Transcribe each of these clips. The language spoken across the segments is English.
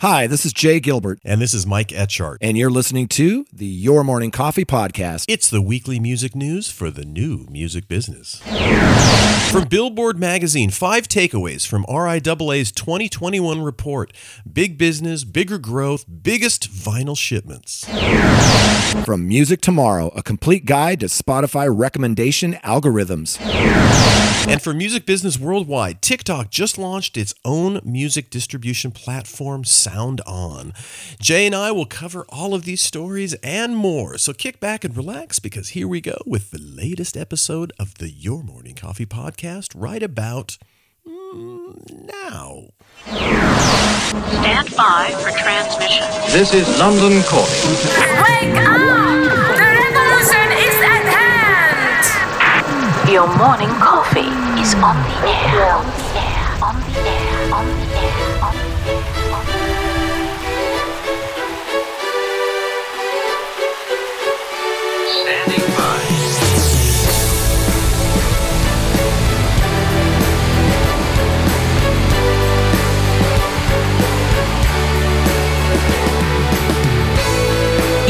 Hi, this is Jay Gilbert, And this is Mike Etchart. and you're listening to the Your Morning Coffee Podcast. It's the weekly music news for the new music business. From Billboard Magazine, five takeaways from RIAA's 2021 report Big business, bigger growth, biggest vinyl shipments. From Music Tomorrow, a complete guide to Spotify recommendation algorithms. And for music business worldwide, TikTok just launched its own music distribution platform, Sound On. Jay and I will cover all of these stories and more. So kick back and relax because here we go with the latest episode of the Your Morning Coffee podcast right about mm, now. Stand by for transmission. This is London calling. Wake up! The revolution is at hand! Your morning coffee is on the air. On the air. On the air. On the air.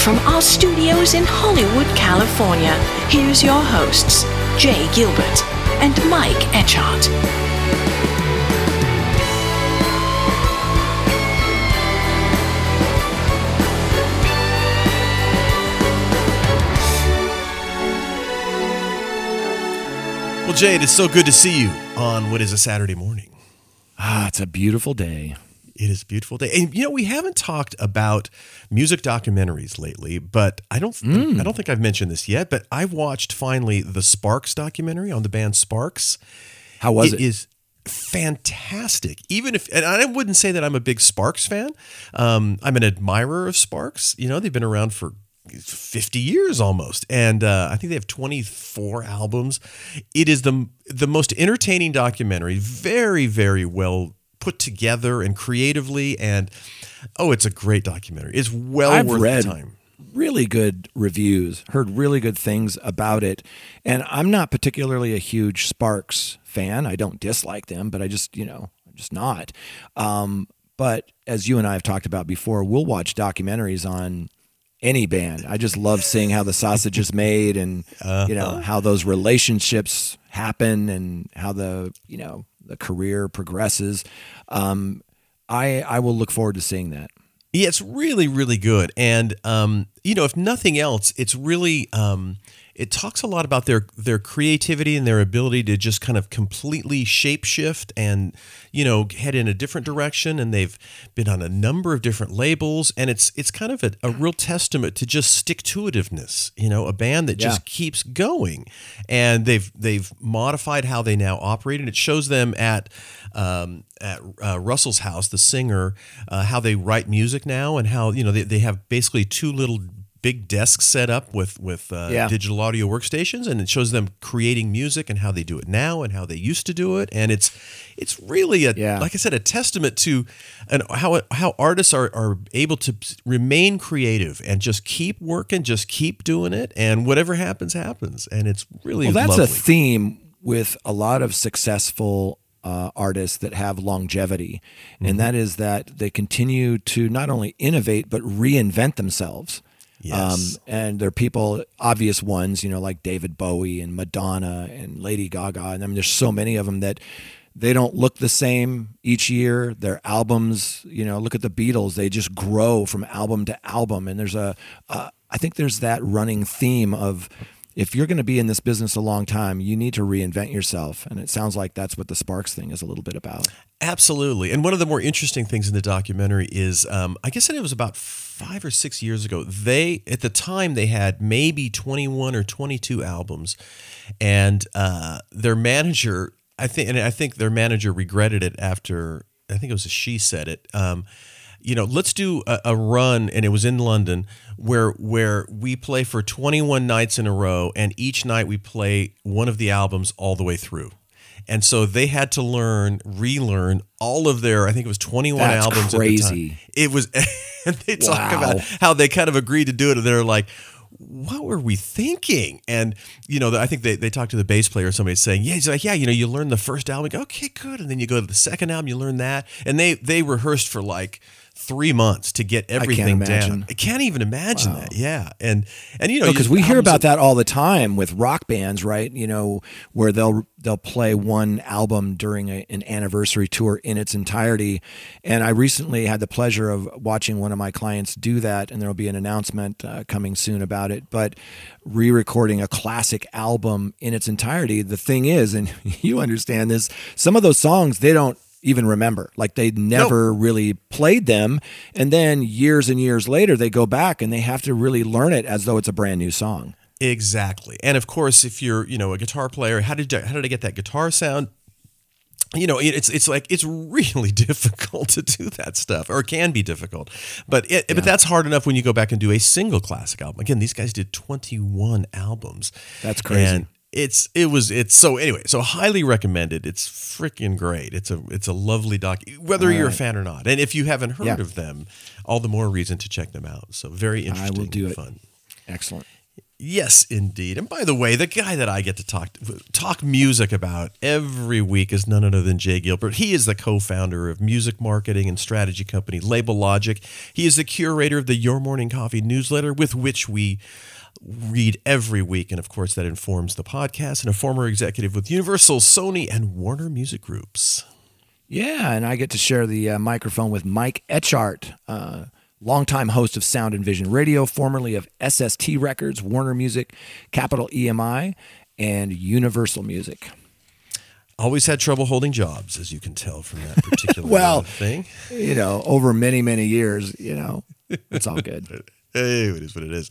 From our studios in Hollywood, California, here's your hosts, Jay Gilbert and Mike Etchart. Well, Jay, it is so good to see you on what is a Saturday morning. Ah, it's a beautiful day. It is a beautiful day. And you know, we haven't talked about music documentaries lately, but I don't I don't think I've mentioned this yet, but I've watched finally the Sparks documentary on the band Sparks. How was it? It is fantastic. Even if and I wouldn't say that I'm a big Sparks fan. Um, I'm an admirer of Sparks. You know, they've been around for 50 years almost and uh, i think they have 24 albums it is the the most entertaining documentary very very well put together and creatively and oh it's a great documentary it's well I've worth read the time really good reviews, heard really good things about it. And I'm not particularly a huge Sparks fan. I don't dislike them, but I just, you know, I'm just not. Um, but as you and I have talked about before, we'll watch documentaries on any band. I just love seeing how the sausage is made and you know how those relationships happen and how the you know the career progresses. Um, I I will look forward to seeing that. Yeah, it's really, really good. And um, you know, if nothing else, it's really um, it talks a lot about their their creativity and their ability to just kind of completely shapeshift and you know head in a different direction. And they've been on a number of different labels, and it's it's kind of a, a real testament to just stick to itiveness. You know, a band that just keeps going, and they've they've modified how they now operate, and it shows them at um, at uh, Russell's house, the singer, uh, how they write music now, and how you know they, they have basically two little big desks set up with with uh, Yeah. digital audio workstations, and it shows them creating music and how they do it now and how they used to do it, and it's it's really a Yeah. like I said a testament to and how how artists are are able to remain creative and just keep working, just keep doing it, and whatever happens happens, and it's really Well, that's lovely. a theme with a lot of successful uh, artists that have longevity, Mm-hmm. and that is that they continue to not only innovate but reinvent themselves. Um, Yes. and there are people, obvious ones, you know, like David Bowie and Madonna and Lady Gaga. And I mean, there's so many of them that they don't look the same each year. Their albums, you know, look at the Beatles; they just grow from album to album. And there's a, uh, I think there's that running theme of if you're going to be in this business a long time, you need to reinvent yourself. And it sounds like that's what the Sparks thing is a little bit about. Absolutely. And one of the more interesting things in the documentary is um, I guess it was about five or six years ago. They, at the time, they had maybe 21 or 22 albums. And uh, their manager, I think, and I think their manager regretted it after, I think it was a she said it. Um, you know, let's do a, a run, and it was in London where where we play for 21 nights in a row, and each night we play one of the albums all the way through. And so they had to learn, relearn all of their, I think it was 21 That's albums at the crazy. time. It was, and they talk Wow. about how they kind of agreed to do it. And they're like, what were we thinking? And, you know, I think they, they talked to the bass player or somebody saying, yeah, he's like, yeah, you know, you learn the first album. You go, okay, good. And then you go to the second album, you learn that. And they, they rehearsed for like three months to get everything down. I can't even imagine that. Yeah. And, and, you know, because you- we hear about that all the time with rock bands, right? You know, where they'll they'll play one album during a, an anniversary tour in its entirety. And I recently had the pleasure of watching one of my clients do that, and there will be an announcement uh, coming soon about it. But re-recording a classic album in its entirety. The thing is, and you understand this, some of those songs they don't even remember like they never really played them and then years and years later they go back and they have to really learn it as though it's a brand new song Exactly. And of course, if you're, you know, a guitar player, how did I, how did I get that guitar sound? You know, it's it's like it's really difficult to do that stuff, or it can be difficult. But it, but that's hard enough when you go back and do a single classic album. Again, these guys did 21 albums. That's crazy. And it's it was it's so anyway so highly recommended it's freaking great it's a it's a lovely doc whether you're a fan or not and if you haven't heard Yeah. of them all the more reason to check them out so very interesting will do and it. fun excellent Yes, indeed. And by the way, the guy that I get to talk talk music about every week is none other than Jay Gilbert. He is the co-founder of music marketing and strategy company Label Logic. He is the curator of the Your Morning Coffee newsletter, with which we read every week, and of course that informs the podcast. And a former executive with Universal, Sony, and Warner Music Groups. Yeah, and I get to share the uh, microphone with Mike Etchart, uh, longtime host of Sound and Vision Radio, formerly of SST Records, Warner Music, Capitol EMI, and Universal Music. Always had trouble holding jobs, as you can tell from that particular Well, thing. You know, over many, many years, you know, it's all good. Hey, it is what it is.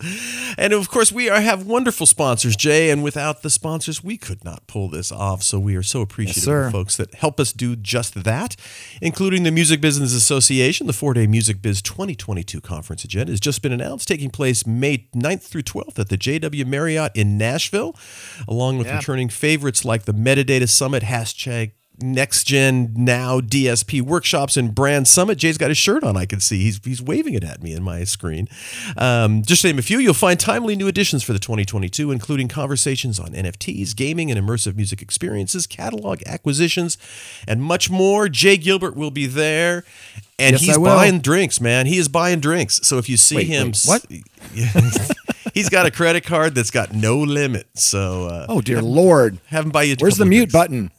And of course, we are, have wonderful sponsors, Jay. And without the sponsors, we could not pull this off. So we are so appreciative sir. of folks that help us do just that, including the Music Business Association. The four day Music Biz 2022 conference agenda has just been announced, taking place May 9th through 12th at the JW Marriott in Nashville, along with Yeah. returning favorites like the Metadata Summit, hashtag Next Gen Now DSP workshops and Brand Summit. Jay's got his shirt on. I can see he's he's waving it at me in my screen. Um, just to name a few, you'll find timely new additions for the 2022, including conversations on NFTs, gaming and immersive music experiences, catalog acquisitions, and much more. Jay Gilbert will be there, and Yes, he's buying drinks, man. He is buying drinks. So if you see Wait, him, wait, what? he's got a credit card that's got no limit. So uh, Oh, dear Lord. have him buy you. Where's the mute drinks. button?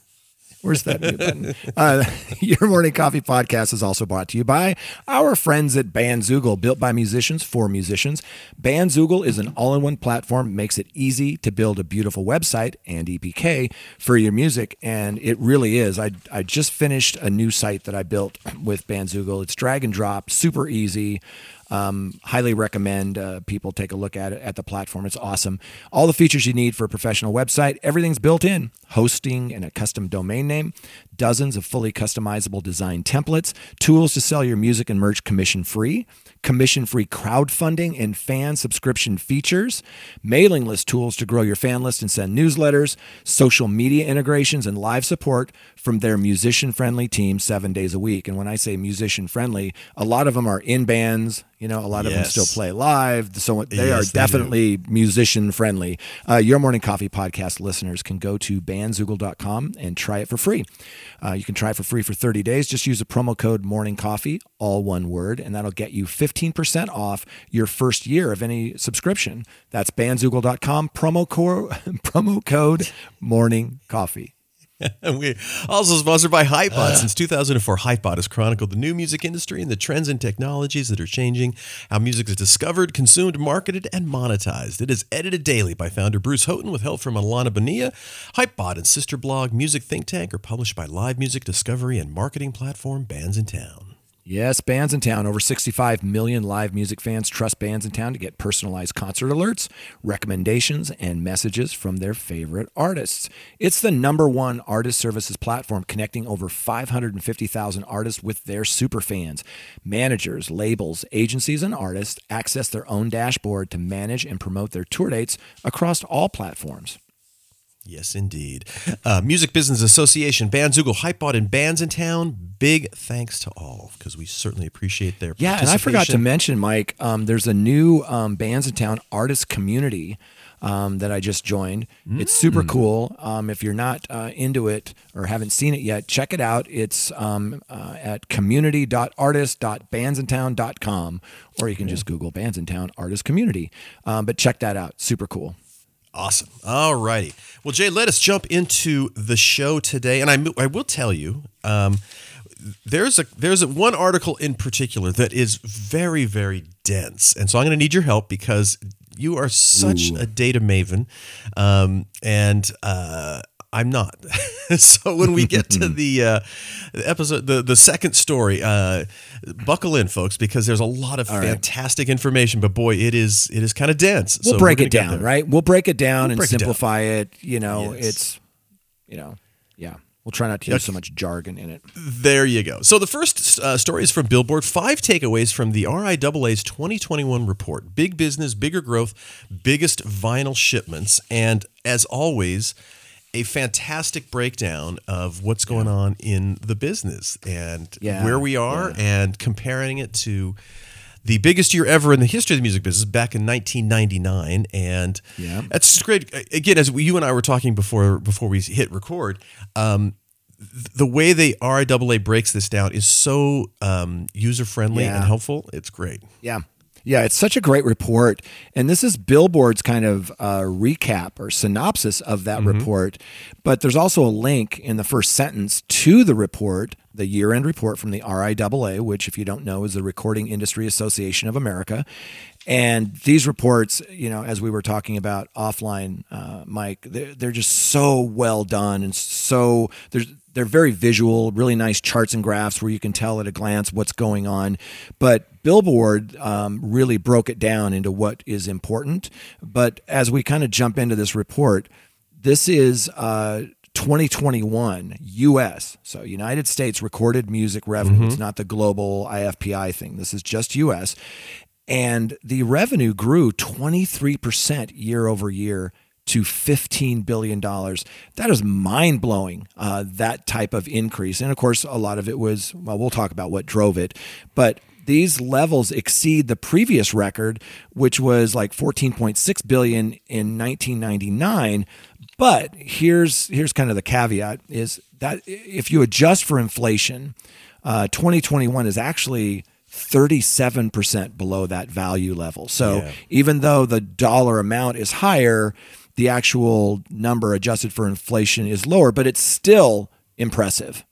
Where's that mute button? Uh, Your Morning Coffee podcast is also brought to you by our friends at Bandzoogle, built by musicians for musicians. Bandzoogle is an all in one platform, makes it easy to build a beautiful website and EPK for your music. And it really is. I, I just finished a new site that I built with Bandzoogle. It's drag and drop, super easy. Um, highly recommend uh, people take a look at it at the platform. It's awesome. All the features you need for a professional website, everything's built in. Hosting and a custom domain name, dozens of fully customizable design templates, tools to sell your music and merch commission free, commission free crowdfunding and fan subscription features, mailing list tools to grow your fan list and send newsletters, social media integrations, and live support from their musician friendly team seven days a week. And when I say musician friendly, a lot of them are in bands. You know, a lot of them still play live. So they Yes, are they definitely musician friendly. Uh, Your Morning Coffee podcast listeners can go to bandzoogle.com and try it for free. Uh, you can try it for free for 30 days. Just use the promo code Morning Coffee, all one word, and that'll get you 15% off your first year of any subscription. That's bandzoogle.com, promo, co- promo code Morning Coffee. And we also sponsored by Hypebot. Ah. Since 2004, Hypebot has chronicled the new music industry and the trends and technologies that are changing how music is discovered, consumed, marketed, and monetized. It is edited daily by founder Bruce Houghton with help from Alana Bonilla. Hypebot and sister blog Music Think Tank are published by live music discovery and marketing platform Bandsintown. Yes, Bandsintown. Over 65 million live music fans trust Bandsintown to get personalized concert alerts, recommendations, and messages from their favorite artists. It's the number one artist services platform connecting over 550,000 artists with their superfans. Managers, labels, agencies, and artists access their own dashboard to manage and promote their tour dates across all platforms. Yes, indeed. Uh, Music Business Association, Bandzoogle, Hypebot, and Bandsintown. Big thanks to all because we certainly appreciate their Yeah, and I forgot to mention, Mike, um, there's a new um, Bandsintown artist community um, that I just joined. It's super cool. Um, if you're not uh, into it or haven't seen it yet, check it out. It's um, uh, at community.artist.bandsintown.com, or you can just Google Bandsintown Artist Community. Um, but check that out. Super cool. Awesome. All righty. Well, Jay, let us jump into the show today, and I, I will tell you, um, there's a there's a one article in particular that is very very dense, and so I'm going to need your help because you are such a data maven, um, and uh, I'm not. so when we get to the, uh, the episode, the the second story, uh, buckle in, folks, because there's a lot of right. fantastic information. But boy, it is it is kind of dense. We'll So break it down, right? We'll break it down We'll and break it down. simplify it. You know, Yes. it's, you know, yeah. We'll try not to use so much jargon in it. There you go. So the first uh, story is from Billboard. Five takeaways from the RIAA's 2021 report: Big business, bigger growth, biggest vinyl shipments, and as always, a fantastic breakdown of what's going on in the business and Yeah, where we are, and comparing it to. The biggest year ever in the history of the music business back in 1999, and Yeah. that's just great. Again, as we, you and I were talking before before we hit record, um, the way the RIAA breaks this down is so um, user friendly Yeah. and helpful. It's great. Yeah. Yeah, it's such a great report. And this is Billboard's kind of uh, recap or synopsis of that report. But there's also a link in the first sentence to the report, the year end report from the RIAA, which, if you don't know, is the Recording Industry Association of America. And these reports, you know, as we were talking about offline, uh, Mike, they're, they're just so well done and so there's they're very visual, really nice charts and graphs where you can tell at a glance what's going on. But Billboard um, really broke it down into what is important. But as we kind of jump into this report, this is uh, 2021 U.S. So United States recorded music revenue. It's not the global IFPI thing. This is just U.S. And the revenue grew 23% year over year to $15 billion. That is mind blowing, uh, that type of increase. And of course, a lot of it was, well, we'll talk about what drove it. But these levels exceed the previous record, which was like 14.6 billion in 1999. But here's here's kind of the caveat: is that if you adjust for inflation, uh, 2021 is actually 37% below that value level. So Yeah. even though the dollar amount is higher, the actual number adjusted for inflation is lower, but it's still impressive.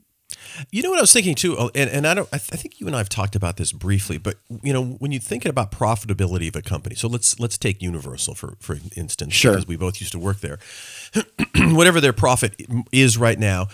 You know what I was thinking too, oh, and, and I don't. I, th- I think you and I have talked about this briefly, but you know when you're thinking about profitability of a company, so let's let's take Universal for for instance, Sure. because we both used to work there. Whatever their profit is right now,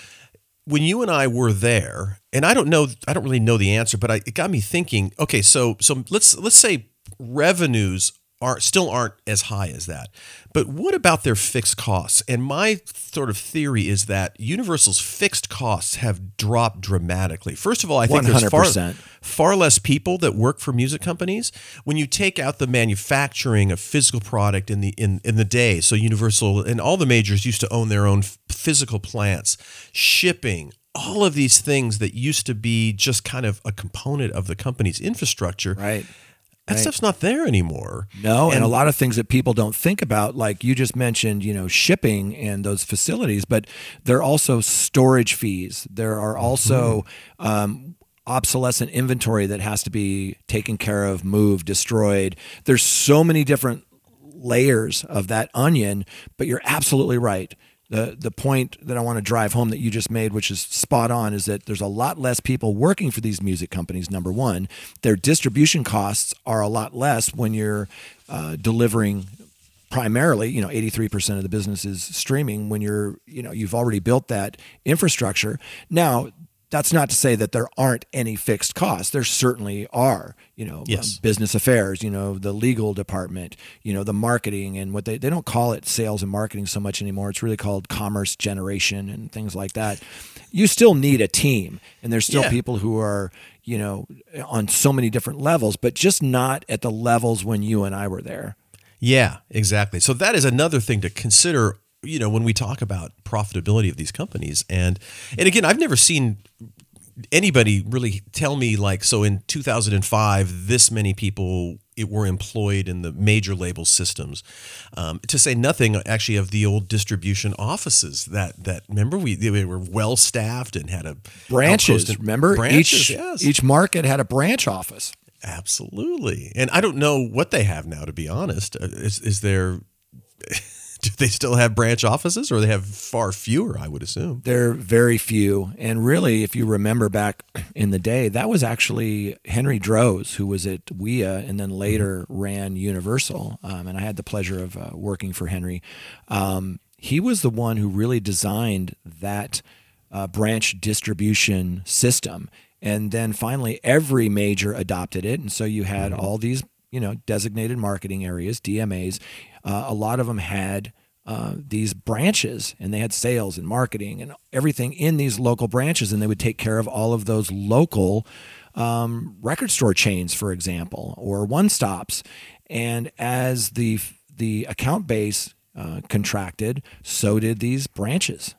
when you and I were there, and I don't know, I don't really know the answer, but I, it got me thinking. Okay, so so let's let's say revenues aren't still aren't as high as that, but what about their fixed costs? And my sort of theory is that Universal's fixed costs have dropped dramatically. First of all, I think there's far 100%. far less people that work for music companies when you take out the manufacturing of physical product in the in, in the day so universal and all the majors used to own their own physical plants shipping all of these things that used to be just kind of a component of the company's infrastructure Right. That right. stuff's not there anymore No, and, a lot of things that people don't think about, like you just mentioned, you know, shipping and those facilities, but there are also storage fees. There are also um, obsolescent inventory that has to be taken care of, moved, destroyed. There's so many different layers of that onion, but you're absolutely right. The, the point that I want to drive home that you just made, which is spot on, is that there's a lot less people working for these music companies. Number one, their distribution costs are a lot less when you're uh, delivering primarily you know 83% of the business is streaming when you're you know you've already built that infrastructure now that's not to say that there aren't any fixed costs. There certainly are. You know, Yes. business affairs. You know, the legal department. You know, the marketing and what they they don't call it sales and marketing so much anymore. It's really called commerce generation and things like that. You still need a team, and there's still Yeah. people who are you know on so many different levels, but just not at the levels when you and I were there. Yeah, exactly. So that is another thing to consider, you know, when we talk about profitability of these companies. And and again, I've never seen anybody really tell me like so in 2005 this many people it were employed in the major label systems um, to say nothing actually of the old distribution offices that that remember we they were well staffed and had a Branches, remember? branches each yes each market had a branch office. Absolutely. And I don't know what they have now, to be honest. Uh, Is, is there, do they still have branch offices or they have far fewer, I would assume? They're very few. And really, if you remember back in the day, that was actually Henry Droz, who was at WEA and then later ran Universal. Um, and I had the pleasure of uh, working for Henry. Um, he was the one who really designed that uh, branch distribution system. And then finally, every major adopted it. And so you had all these, you know, designated marketing areas, DMAs. Uh, a lot of them had uh, these branches and they had sales and marketing and everything in these local branches and they would take care of all of those local um, record store chains for example or one stops and as the the account base uh, contracted so did these branches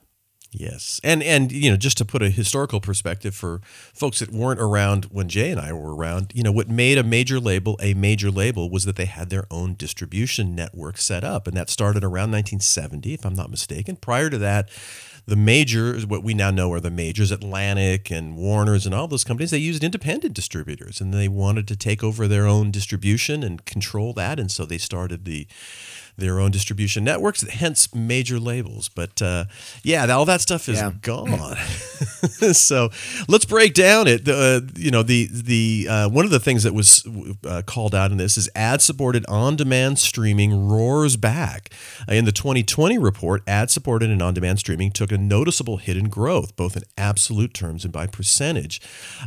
Yes. And, and, you know, just to put a historical perspective for folks that weren't around when Jay and I were around, you know, what made a major label a major label was that they had their own distribution network set up. And that started around 1970, if I'm not mistaken. Prior to that, the majors, what we now know are the majors, Atlantic and Warner's and all those companies, they used independent distributors and they wanted to take over their own distribution and control that. And so they started the their own distribution networks, hence major labels. But uh, yeah, all that stuff is Yeah. gone. so let's break down it. The uh, you know the the uh, one of the things that was uh, called out in this is ad supported on demand streaming roars back. In the 2020 report, ad supported and on demand streaming took a noticeable hit in growth, both in absolute terms and by percentage.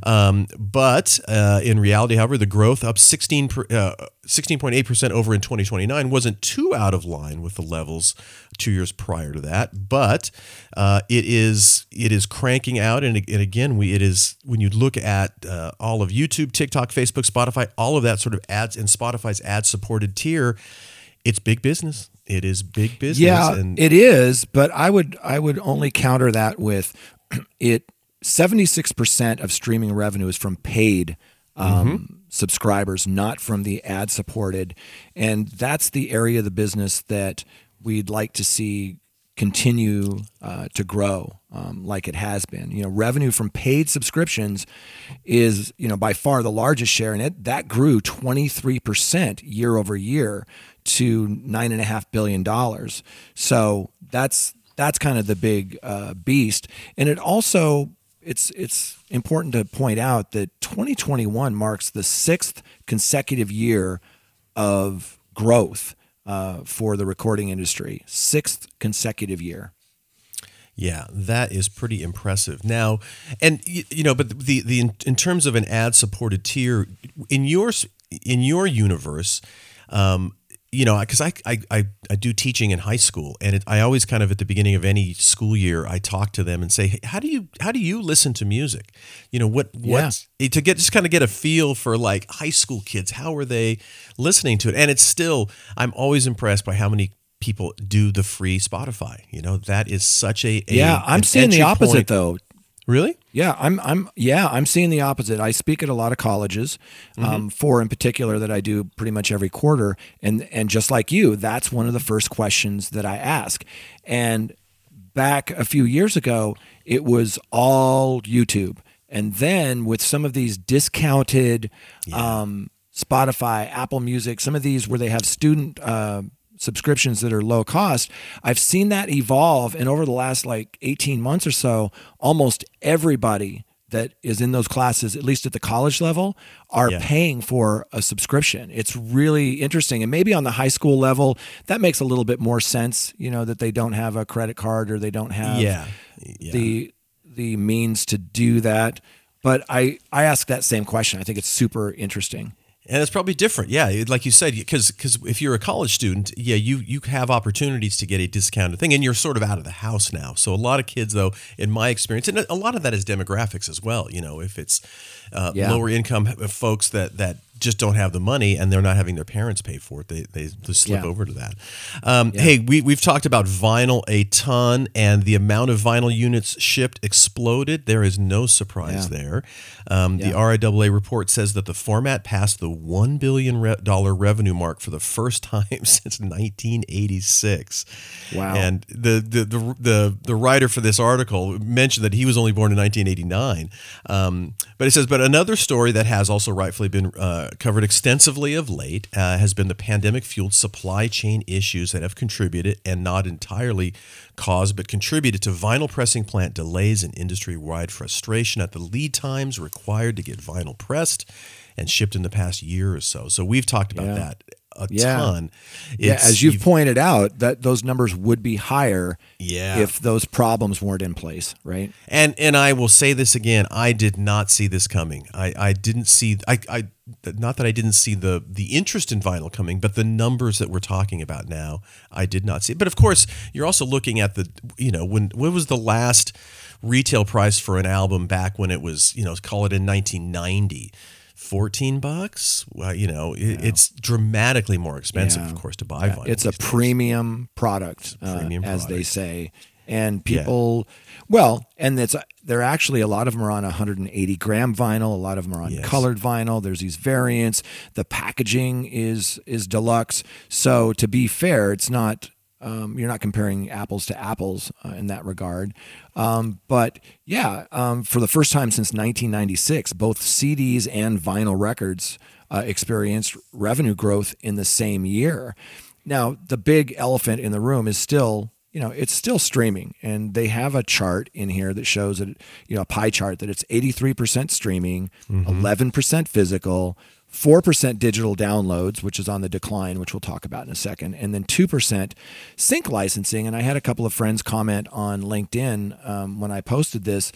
Um, but uh, in reality, however, the growth up 16 per, uh, 16.8% over in 2029 wasn't too out of line with the levels two years prior to that, but uh, it is it is cranking out, and, and again, we it is when you look at uh, all of YouTube, TikTok, Facebook, Spotify, all of that sort of ads and Spotify's ad supported tier, it's big business. It is big business. Yeah, and it is, but I would I would only counter that with it. Seventy six percent of streaming revenue is from paid um, subscribers, not from the ad supported, and that's the area of the business that we'd like to see continue uh, to grow um, like it has been. You know, revenue from paid subscriptions is you know by far the largest share, and it that grew twenty three percent year over year to nine and a half billion dollars. So that's that's kind of the big uh, beast, and it also it's it's important to point out that 2021 marks the sixth consecutive year of growth uh, for the recording industry. Sixth consecutive year. Yeah, that is pretty impressive. Now, and you know, but the the in, terms of an ad supported tier in your in your universe, um, you know, because I, I I I do teaching in high school, and it, I always kind of at the beginning of any school year, I talk to them and say, hey, how do you how do you listen to music? You know, what what eh, to get just kind of get a feel for like high school kids, how are they listening to it? And it's still, I'm always impressed by how many people do the free Spotify. You know, that is such a, a yeah, I'm seeing the opposite point. though. Really? Yeah, I'm I'm yeah, I'm seeing the opposite. I speak at a lot of colleges, um, four in particular that I do pretty much every quarter, and and just like you, that's one of the first questions that I ask. And back a few years ago, it was all YouTube, and then with some of these discounted um, Spotify, Apple Music, some of these where they have student. Uh, subscriptions that are low cost i've seen that evolve and over the last like 18 months or so almost everybody that is in those classes at least at the college level are Yeah. paying for a subscription it's really interesting and maybe on the high school level that makes a little bit more sense you know that they don't have a credit card or they don't have Yeah. Yeah. the the means to do that. But I, I ask that same question. I think it's super interesting. And it's probably different, yeah. Like you said, because because if you're a college student, yeah, you you have opportunities to get a discounted thing, and you're sort of out of the house now. So a lot of kids, though, in my experience, and a lot of that is demographics as well. You know, if it's uh, Yeah. lower income folks that that just don't have the money and they're not having their parents pay for it, they they just slip Yeah. over to that. Um, Hey, we we've talked about vinyl a ton, and the amount of vinyl units shipped exploded. There is no surprise Yeah. there. Um, The RIAA report says that the format passed the one billion re- dollar revenue mark for the first time since 1986. Wow. And the the the the, the writer for this article mentioned that he was only born in 1989. Um, but it says, but another story that has also rightfully been uh, covered extensively of late uh, has been the pandemic fueled supply chain issues that have contributed and not entirely caused, but contributed to vinyl pressing plant delays and industry wide frustration at the lead times required to get vinyl pressed and shipped in the past year or so. So we've talked about Yeah. that a Yeah. ton. Yeah, It's- as you've pointed out, that those numbers would be higher Yeah. if those problems weren't in place, right? And and I will say this again, I did not see this coming. I, I didn't see I, I not that I didn't see the the interest in vinyl coming, but the numbers that we're talking about now, I did not see. But of course, you're also looking at the you know when when was the last retail price for an album back when it was you know call it in 1990. 14 bucks well you know it, it's dramatically more expensive Yeah. of course to buy vinyl It's a days. premium product, uh, premium as they say. And people, well, and it's they're actually a lot of them are on 180 gram vinyl. A lot of them are on Yes. colored vinyl. There's these variants. The packaging is is deluxe. So to be fair, it's not. Um, you're not comparing apples to apples uh, in that regard. Um, but yeah, um, for the first time since 1996, both CDs and vinyl records uh, experienced revenue growth in the same year. Now, the big elephant in the room is still, you know, it's still streaming. And they have a chart in here that shows that, you know, a pie chart that it's 83% streaming, 11% physical, 4% digital downloads, which is on the decline, which we'll talk about in a second, and then 2% sync licensing. And I had a couple of friends comment on LinkedIn um, when I posted this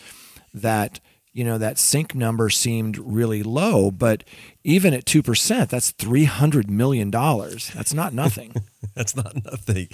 that you know that sync number seemed really low but even at 2% that's 300 million dollars that's not nothing That's not nothing.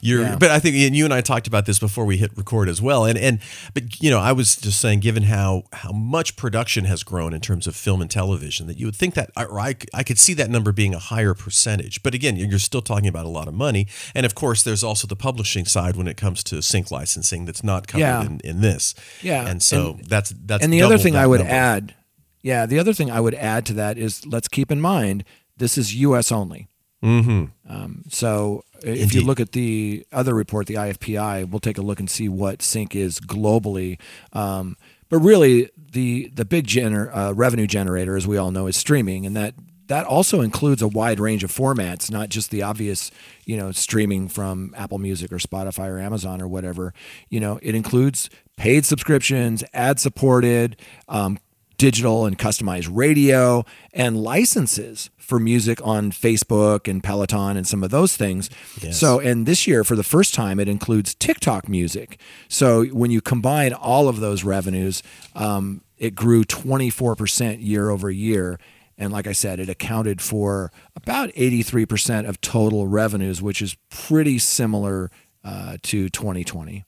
You're, Yeah. but I think, and you and I talked about this before we hit record as well. And and, but you know, I was just saying, given how how much production has grown in terms of film and television, that you would think that, or I, I could see that number being a higher percentage. But again, you're still talking about a lot of money. And of course, there's also the publishing side when it comes to sync licensing that's not covered Yeah. in, in this. Yeah. and so And- that's that's and the other thing i would number. add yeah the other thing i would add to that is let's keep in mind this is us only mm-hmm. um, so if you look at the other report the ifpi we'll take a look and see what sync is globally um, but really the the big gener- uh, revenue generator as we all know is streaming and that that also includes a wide range of formats, not just the obvious, you know, streaming from Apple Music or Spotify or Amazon or whatever. You know, it includes paid subscriptions, ad supported, um, digital and customized radio, and licenses for music on Facebook and Peloton and some of those things. So, and this year, for the first time, it includes TikTok music. So, when you combine all of those revenues, um, it grew 24% year over year. And like I said, it accounted for about 83% of total revenues, which is pretty similar uh, to 2020.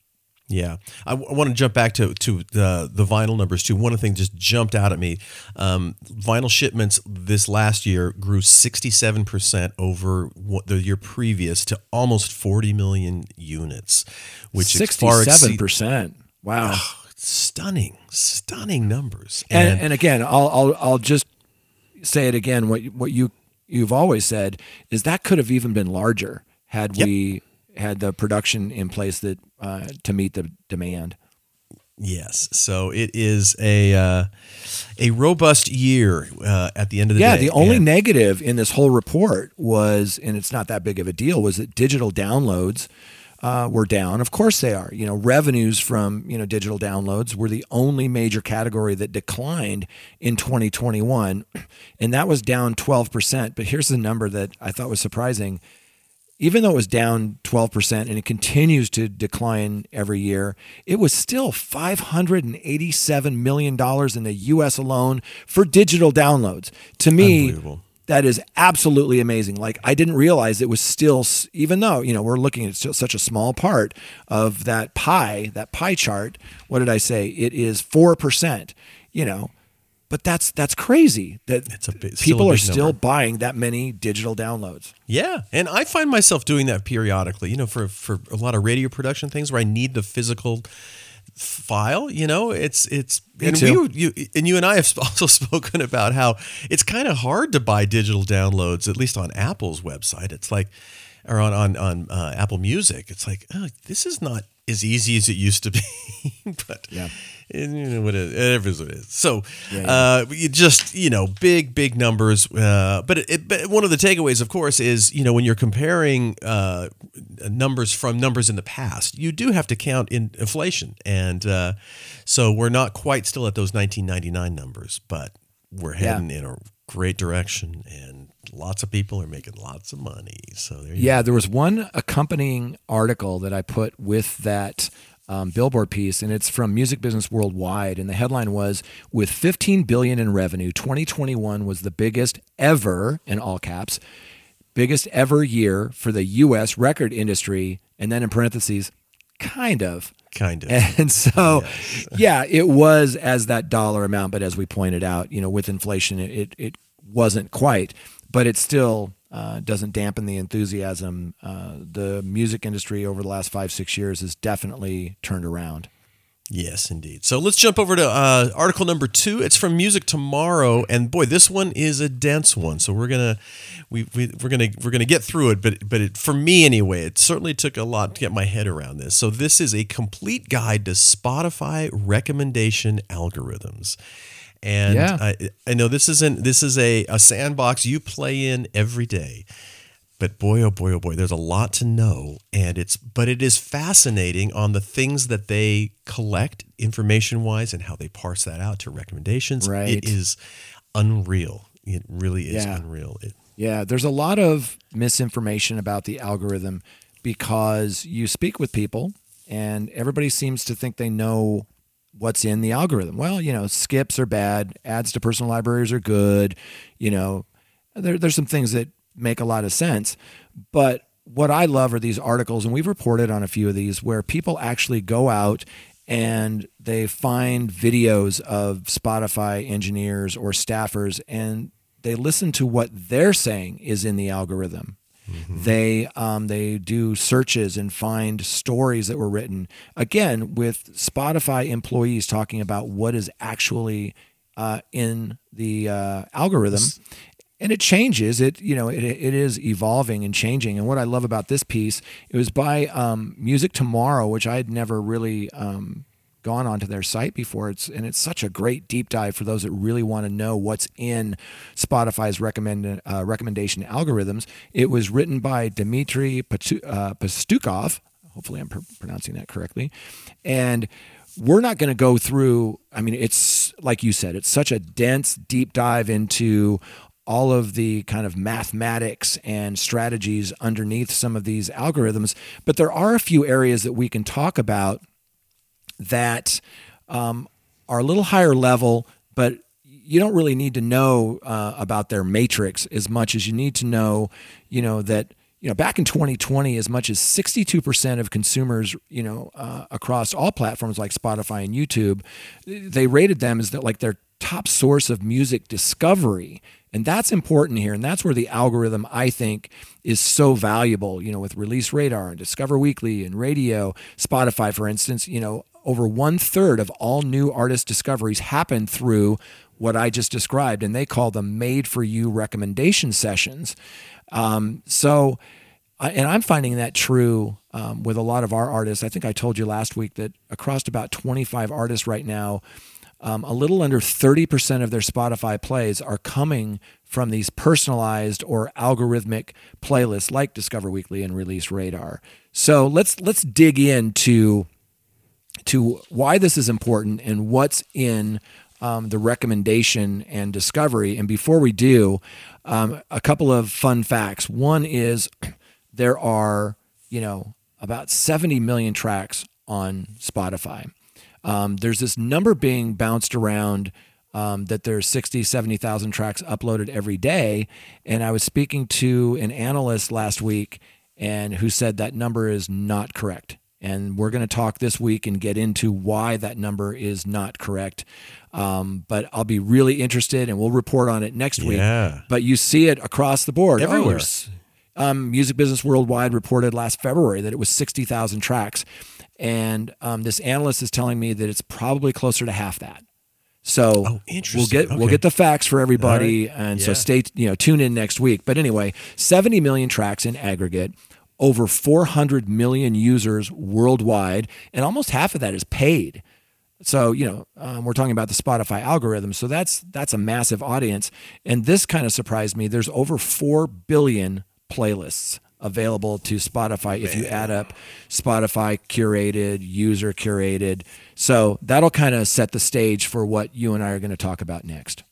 Yeah, I, want to jump back to to the the vinyl numbers too. One of the things just jumped out at me: um, vinyl shipments this last year grew sixty seven percent over what the year previous to almost forty million units, which far sixty seven percent. Wow. stunning, stunning numbers. and, and again, I'll, I'll I'll just say it again. What what you you've always said is that could have even been larger had Yep. we had the production in place that uh, to meet the demand. yes, so it is a uh, a robust year uh, at the end of the Yeah, day. Yeah, the only And- negative in this whole report was, and it's not that big of a deal, was that digital downloads uh, were down. Of course they are. You know, revenues from you know digital downloads were the only major category that declined in 2021, and that was down 12 percent. But here's the number that I thought was surprising. Even though it was down 12% and it continues to decline every year, it was still $587 million in the US alone for digital downloads. To me, that is absolutely amazing. Like I didn't realize it was still, even though you know we're looking at such a small part of that pie, that pie chart. What did I say? It is four percent. You know, but that's that's crazy that It's a big- still people are still number. buying that many digital downloads. Yeah, and I find myself doing that periodically. You know, for for a lot of radio production things where I need the physical file. You know, it's it's Me and too. we you and you and I have also spoken about how it's kind of hard to buy digital downloads, at least on Apple's website. It's like or on on on uh, Apple Music. It's like oh, this is not as easy as it used to be, but Yeah. And, you know what it, it is what it is. So, Yeah, uh, you just you know, big big numbers. Uh, but it, but one of the takeaways, of course, is you know when you're comparing uh, numbers from numbers in the past, you do have to count in inflation, and uh, so we're not quite still at those 1999 numbers, but we're Yeah. heading in a great direction, and lots of people are making lots of money. So there you Yeah, there was one accompanying article that I put with that um, billboard piece, and it's from Music Business Worldwide, and the headline was: "With 15 billion in revenue, 2021 was the biggest ever in all caps, biggest ever year for the U.S. record industry." And then in parentheses, kind of. kind of. And so, yeah, it was as that dollar amount, but as we pointed out, you know, with inflation, it it, it wasn't quite, but it still uh, doesn't dampen the enthusiasm. Uh, the music industry over the last five six years has definitely turned around. Yes, indeed. So let's jump over to uh, article number two. It's from Music Tomorrow, and boy, this one is a dense one. So we're gonna we, we we're gonna we're gonna get through it. But but it, for me anyway, it certainly took a lot to get my head around this. So this is a complete guide to Spotify recommendation algorithms. And Yeah. I, I know this isn't this is a, a sandbox you play in every day. But boy, oh boy, oh boy, there's a lot to know, and it's but it is fascinating on the things that they collect information wise and how they parse that out to recommendations. Right. It is unreal. It really is Yeah. unreal. It, Yeah, there's a lot of misinformation about the algorithm because you speak with people and everybody seems to think they know what's in the algorithm. Well, you know, skips are bad, adds to personal libraries are good, you know, there, there's some things that make a lot of sense. But what I love are these articles, and we've reported on a few of these where people actually go out and they find videos of Spotify engineers or staffers and they listen to what they're saying is in the algorithm. They um, they do searches and find stories that were written again with Spotify employees talking about what is actually uh, in the uh, algorithm, and it changes. It you know it it is evolving and changing. And what I love about this piece, it was by um, Music Tomorrow, which I had never really um, gone onto their site before. It's and it's such a great deep dive for those that really want to know what's in Spotify's recommend uh, recommendation algorithms. It was written by Dmitry uh, Pastukhov. Hopefully, I'm pr- pronouncing that correctly. And we're not going to go through. I mean, it's like you said, it's such a dense, deep dive into all of the kind of mathematics and strategies underneath some of these algorithms. But there are a few areas that we can talk about that um, are a little higher level, but you don't really need to know uh, about their matrix as much as you need to know, you know, that you know back in 2020, as much as 62% of consumers, you know, uh, across all platforms like Spotify and YouTube, they rated them as that like their top source of music discovery. And that's important here. And that's where the algorithm, I think, is so valuable. You know, with Release Radar and Discover Weekly and radio, Spotify, for instance, you know, over one third of all new artist discoveries happen through what I just described. And they call them made for you recommendation sessions. Um, so, and I'm finding that true um, with a lot of our artists. I think I told you last week that across about 25 artists right now, um, a little under 30% of their Spotify plays are coming from these personalized or algorithmic playlists like Discover Weekly and Release Radar. So let's let's dig into to why this is important and what's in um, the recommendation and discovery. And before we do, um, a couple of fun facts. One is there are, you know, about 70 million tracks on Spotify. Um, there's this number being bounced around um, that there's 60, 70,000 tracks uploaded every day. And I was speaking to an analyst last week and who said that number is not correct. And we're going to talk this week and get into why that number is not correct. Um, but I'll be really interested and we'll report on it next week. Yeah. But you see it across the board. Everywhere. Oh, um, Music Business Worldwide reported last February that it was 60,000 tracks. And um, this analyst is telling me that it's probably closer to half that. So Oh, we'll get we'll get the facts for everybody, and so stay you know tune in next week. But anyway, 70 million tracks in aggregate, over 400 million users worldwide, and almost half of that is paid. So you know um, we're talking about the Spotify algorithm, so that's that's a massive audience, and this kind of surprised me. There's over four billion playlists available to Spotify if you add up Spotify curated, user curated. So that'll kind of set the stage for what you and I are going to talk about next.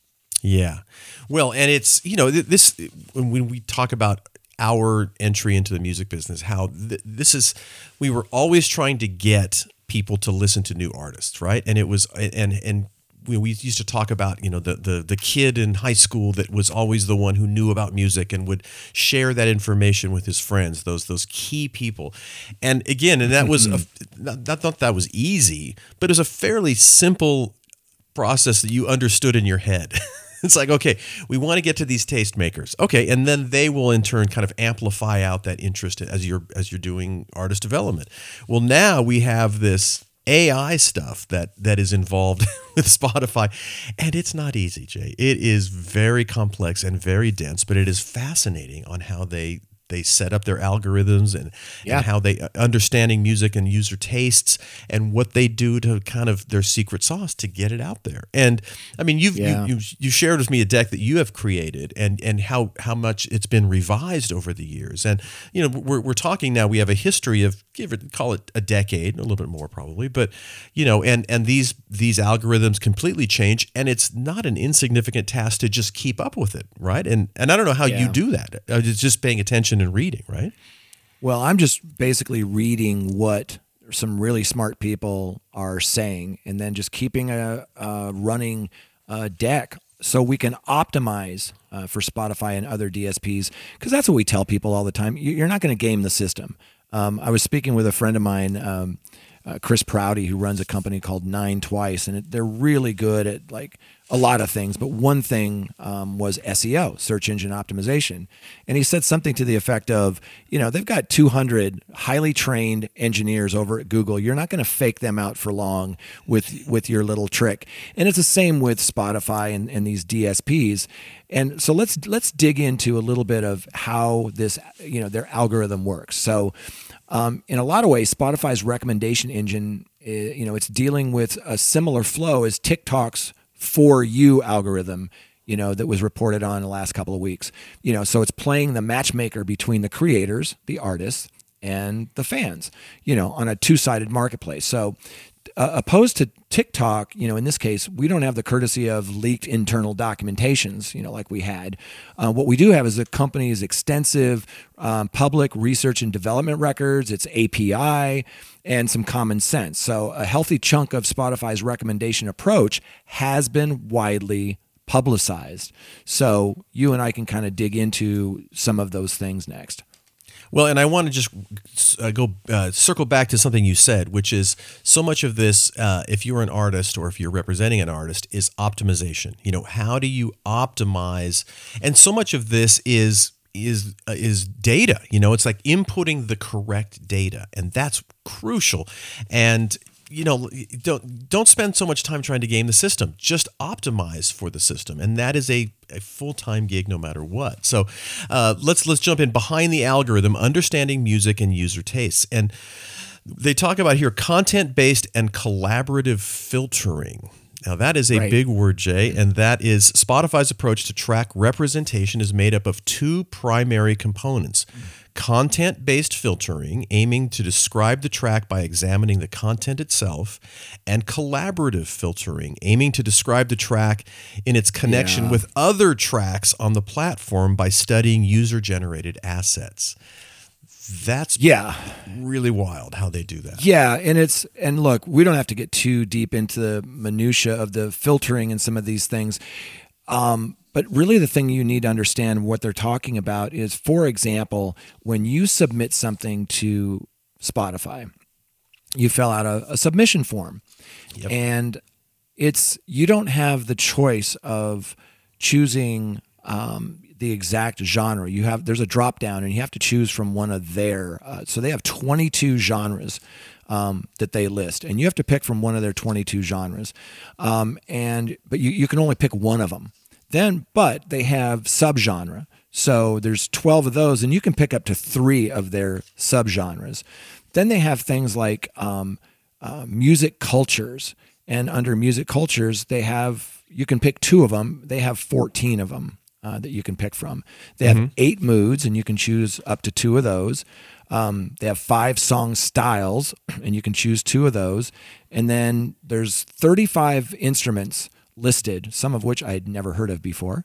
Yeah. Well, and it's, you know, this, when when we talk about our entry into the music business, how th- this is, we were always trying to get people to listen to new artists, right? And it was, and, and, we, we used to talk about you know the, the the kid in high school that was always the one who knew about music and would share that information with his friends those those key people and again and that was a, mm-hmm. not, not that that was easy but it was a fairly simple process that you understood in your head. it's like, okay, we want to get to these tastemakers. Okay, and then they will in turn kind of amplify out that interest as you're as you're doing artist development. Well, now we have this AI stuff that that is involved with Spotify, and it's not easy, Jay. It is very complex and very dense, but it is fascinating on how they they set up their algorithms and, Yeah. and how they uh, understanding music and user tastes and what they do to kind of their secret sauce to get it out there. And I mean, you've Yeah. you, you you shared with me a deck that you have created and and how how much it's been revised over the years. And you know, we're we're talking now. We have a history of give it call it a decade, a little bit more probably, but you know, and and these these algorithms completely change, and it's not an insignificant task to just keep up with it, right? And and I don't know how you do that. It's just paying attention and reading, right? Well, I'm just basically reading what some really smart people are saying and then just keeping a, a running uh, deck so we can optimize uh, for Spotify and other DSPs because that's what we tell people all the time. You- You're not going to game the system. Um, I was speaking with a friend of mine, um, uh, Chris Prouty, who runs a company called Nine Twice, and they're really good at like a lot of things. But one thing um, was SEO, search engine optimization, and he said something to the effect of, you know, they've got 200 highly trained engineers over at Google. You're not going to fake them out for long with with your little trick. And it's the same with Spotify and, and these DSPs. And so let's let's dig into a little bit of how this, you know, their algorithm works. So um, in a lot of ways, Spotify's recommendation engine, uh, you know, it's dealing with a similar flow as TikTok's for you algorithm, you know, that was reported on in the last couple of weeks. You know, so it's playing the matchmaker between the creators, the artists, and the fans, you know, on a two sided marketplace. So, uh, opposed to TikTok, you know, in this case, we don't have the courtesy of leaked internal documentations, you know, like we had. Uh, what we do have is the company's extensive um, public research and development records, its API, and some common sense. So, a healthy chunk of Spotify's recommendation approach has been widely publicized. So, you and I can kind of dig into some of those things next. Well, and I want to just uh, go uh, circle back to something you said, which is so much of this, uh, if you're an artist or if you're representing an artist, is optimization. You know, how do you optimize? And so much of this is is uh, is data. You know, it's like inputting the correct data, and that's crucial. And you know, don't don't spend so much time trying to game the system. Just optimize for the system, and that is a, a full time gig no matter what. So, uh, let's let's jump in behind the algorithm, understanding music and user tastes, and they talk about here content based and collaborative filtering. Now, that is a Right. big word, Jay, and that is Spotify's approach to track representation is made up of two primary components content based filtering, aiming to describe the track by examining the content itself, and collaborative filtering, aiming to describe the track in its connection Yeah. with other tracks on the platform by studying user generated assets That's Yeah. really wild how they do that. Yeah, and it's and look, we don't have to get too deep into the minutia of the filtering and some of these things. Um, but really, the thing you need to understand what they're talking about is, for example, when you submit something to Spotify, you fill out a, a submission form, and it's you don't have the choice of choosing um, the exact genre. You have there's a drop down, and you have to choose from one of their. Uh, so they have 22 genres um, that they list, and you have to pick from one of their 22 genres. Um, and but you you can only pick one of them. Then, but they have subgenre. So there's 12 of those, and you can pick up to three of their subgenres. Then they have things like um, uh, music cultures, and under music cultures, they have you can pick two of them. They have 14 of them uh, that you can pick from. They have eight moods, and you can choose up to two of those. Um, they have five song styles, and you can choose two of those. And then there's 35 instruments listed, some of which I had never heard of before,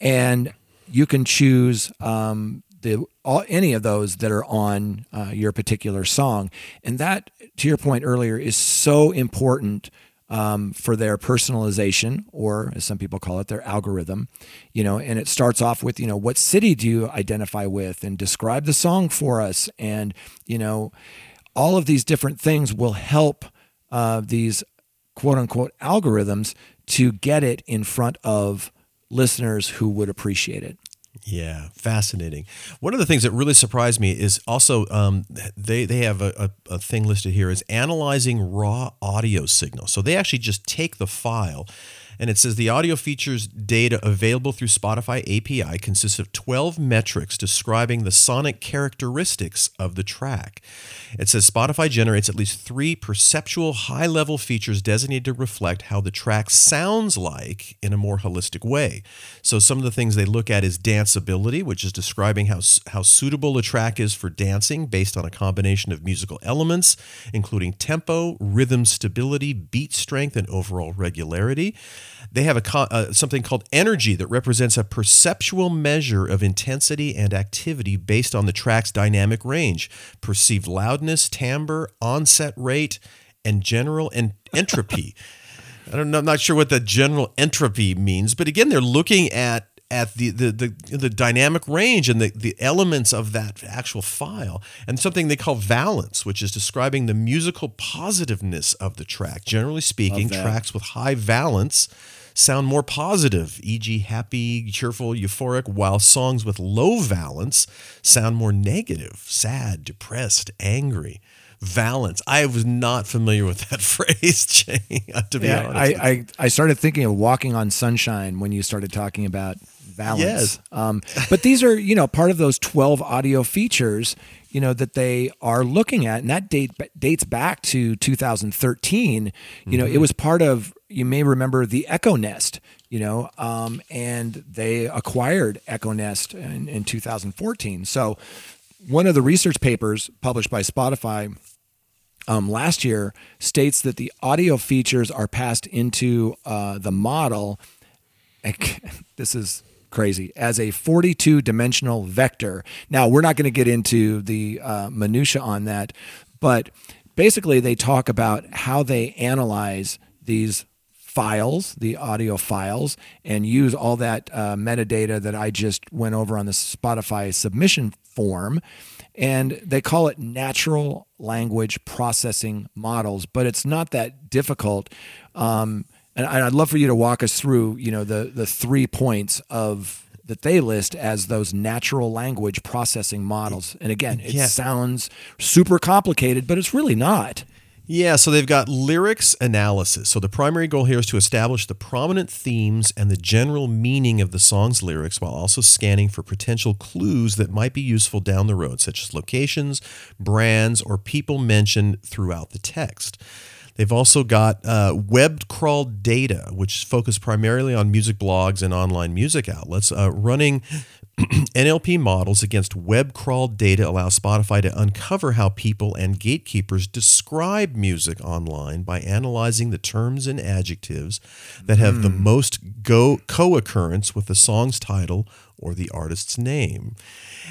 and you can choose um, the all, any of those that are on uh, your particular song. And that, to your point earlier, is so important um, for their personalization, or as some people call it, their algorithm. You know, and it starts off with you know what city do you identify with, and describe the song for us, and you know, all of these different things will help uh, these quote unquote algorithms to get it in front of listeners who would appreciate it. Yeah, fascinating. One of the things that really surprised me is also um, they they have a, a, a thing listed here is analyzing raw audio signals. So they actually just take the file. And it says the audio features data available through Spotify API consists of 12 metrics describing the sonic characteristics of the track. It says Spotify generates at least three perceptual high level features designated to reflect how the track sounds like in a more holistic way. So some of the things they look at is danceability, which is describing how, how suitable a track is for dancing based on a combination of musical elements, including tempo, rhythm stability, beat strength, and overall regularity. They have a uh, something called energy that represents a perceptual measure of intensity and activity based on the track's dynamic range, perceived loudness, timbre, onset rate, and general en- entropy. I don't know, I'm not sure what the general entropy means, but again, they're looking at at the the the, the dynamic range and the, the elements of that actual file and something they call valence which is describing the musical positiveness of the track. Generally speaking tracks with high valence sound more positive e.g happy cheerful euphoric while songs with low valence sound more negative sad depressed angry. Valence. I was not familiar with that phrase Jay, to be Yeah, honest I, I, I started thinking of walking on sunshine when you started talking about valence. Yes. Um, but these are, you know, part of those 12 audio features, you know, that they are looking at. And that date dates back to 2013. You know, it was part of, you may remember the Echo Nest, you know, um, and they acquired Echo Nest in, in 2014. So one of the research papers published by Spotify um, last year states that the audio features are passed into uh, the model. This is crazy as a 42 dimensional vector. Now, we're not going to get into the uh, minutia on that, but basically, they talk about how they analyze these files, the audio files, and use all that uh, metadata that I just went over on the Spotify submission form. And they call it natural language processing models, but it's not that difficult. Um, and I'd love for you to walk us through, you know, the the three points of that they list as those natural language processing models. And again, it Yeah. sounds super complicated, but it's really not. Yeah, so they've got lyrics analysis. So the primary goal here is to establish the prominent themes and the general meaning of the song's lyrics while also scanning for potential clues that might be useful down the road, such as locations, brands, or people mentioned throughout the text. They've also got uh, web crawled data, which focus primarily on music blogs and online music outlets. Uh, running NLP models against web crawled data allow Spotify to uncover how people and gatekeepers describe music online by analyzing the terms and adjectives that have the most go co-occurrence with the song's title or the artist's name.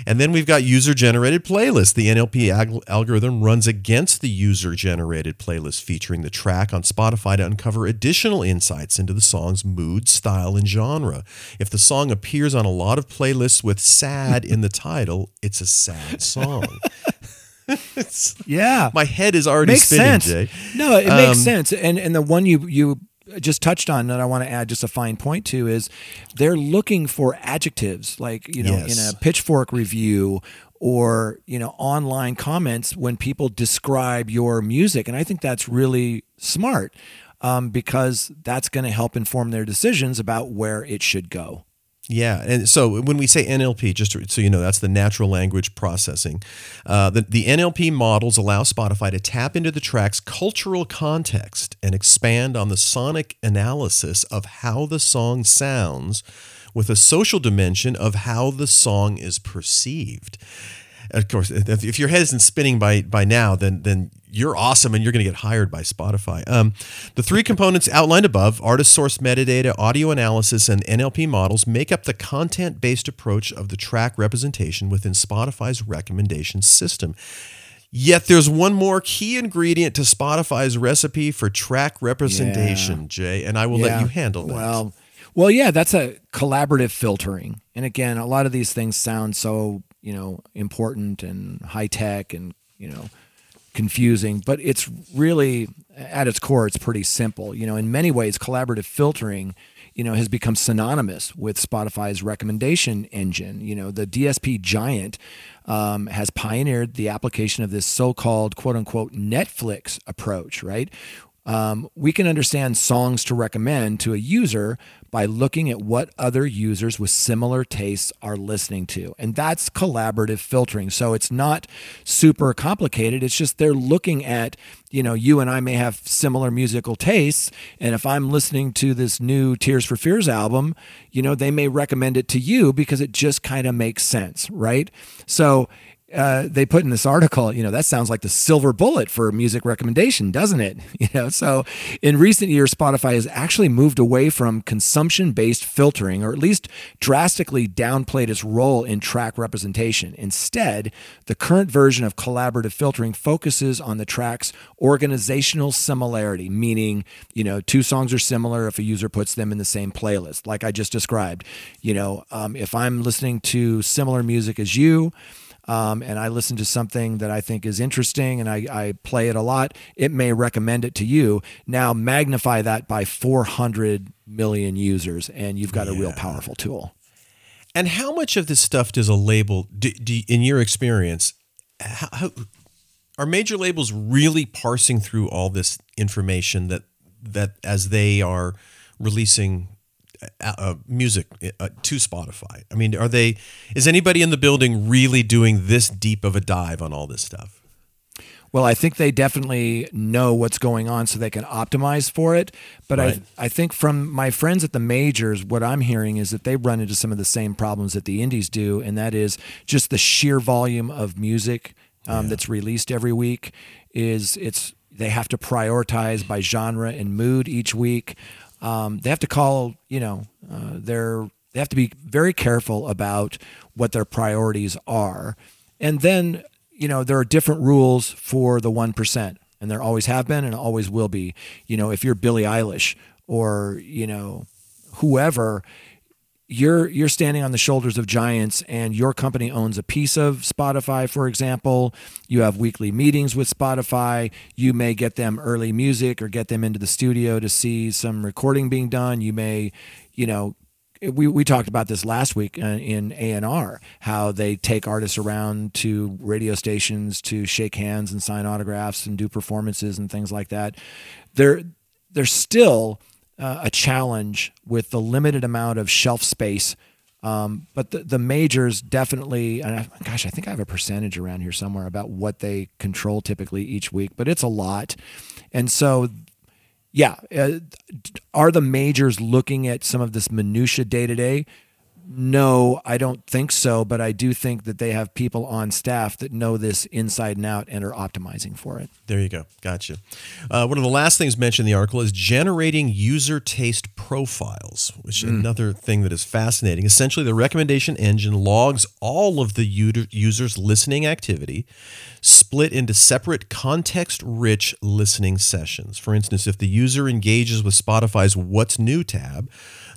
And then we've got user generated playlists. The NLP ag- algorithm runs against the user generated playlist featuring the track on Spotify to uncover additional insights into the song's mood, style, and genre. If the song appears on a lot of playlists with sad in the title, it's a sad song. Yeah. my head is already makes spinning, sense. Jay. No, it makes Um, sense. And and the one you you just touched on that I want to add just a fine point to is they're looking for adjectives like you know Yes. in a pitchfork review or you know online comments when people describe your music and I think that's really smart um, because that's going to help inform their decisions about where it should go. Yeah, and so when we say NLP, just so you know, that's the natural language processing. Uh, the, the NLP models allow Spotify to tap into the track's cultural context and expand on the sonic analysis of how the song sounds with a social dimension of how the song is perceived. Of course, if if your head isn't spinning by by now, then then you're awesome and you're going to get hired by Spotify. Um, the three components outlined above artist source metadata, audio analysis, and NLP models make up the content based approach of the track representation within Spotify's recommendation system. Yet there's one more key ingredient to Spotify's recipe for track representation, Jay, and I will let you handle that. Well, well, yeah, that's a collaborative filtering. And again, a lot of these things sound so you know important and high tech and you know confusing, but it's really at its core, it's pretty simple. You know, in many ways, collaborative filtering. You know, has become synonymous with Spotify's recommendation engine. You know, the DSP giant um, has pioneered the application of this so-called "quote unquote" Netflix approach. Right, um, we can understand songs to recommend to a user by looking at what other users with similar tastes are listening to. And that's collaborative filtering. So it's not super complicated. It's just they're looking at, you know, you and I may have similar musical tastes. And if I'm listening to this new Tears for Fears album, you know, they may recommend it to you because it just kind of makes sense, right? So uh, they put in this article, you know, that sounds like the silver bullet for music recommendation, doesn't it? You know, so in recent years, Spotify has actually moved away from consumption based filtering, or at least drastically downplayed its role in track representation. Instead, the current version of collaborative filtering focuses on the track's organizational similarity, meaning, you know, two songs are similar if a user puts them in the same playlist, like I just described. You know, um, if I'm listening to similar music as you, um, and I listen to something that I think is interesting and I, I play it a lot, it may recommend it to you. Now magnify that by 400 million users, and you've got a real powerful tool. And how much of this stuff does a label, do, do, in your experience, how, how, are major labels really parsing through all this information that that as they are releasing uh, uh, music uh, to Spotify? I mean, are they? Is anybody in the building really doing this deep of a dive on all this stuff? Well, I think they definitely know what's going on so they can optimize for it. But Right. I, I think from my friends at the majors, what I'm hearing is that they run into some of the same problems that the indies do, and that is just the sheer volume of music um, that's released every week. Is it's they have to prioritize by genre and mood each week. Um, they have to call, you know, uh, their they have to be very careful about what their priorities are, and then you know, there are different rules for the 1%, and there always have been and always will be. You know, if you're Billie Eilish or, you know, whoever, you're you're standing on the shoulders of giants and your company owns a piece of Spotify for example. You have weekly meetings with Spotify. You may get them early music or get them into the studio to see some recording being done. You may you know we, we talked about this last week uh, in A&R how they take artists around to radio stations to shake hands and sign autographs and do performances and things like that. They're, they're still uh, a challenge with the limited amount of shelf space um, but the, the majors definitely, I, gosh, I think I have a percentage around here somewhere about what they control typically each week, but it's a lot. And so, yeah, uh, are the majors looking at some of this minutia day to day? No, I don't think so, but I do think that they have people on staff that know this inside and out and are optimizing for it. There you go. Gotcha. Uh, one of the last things mentioned in the article is generating user taste profiles, which is another thing that is fascinating. Essentially, the recommendation engine logs all of the user's listening activity, split into separate context rich listening sessions. For instance, if the user engages with Spotify's What's New tab,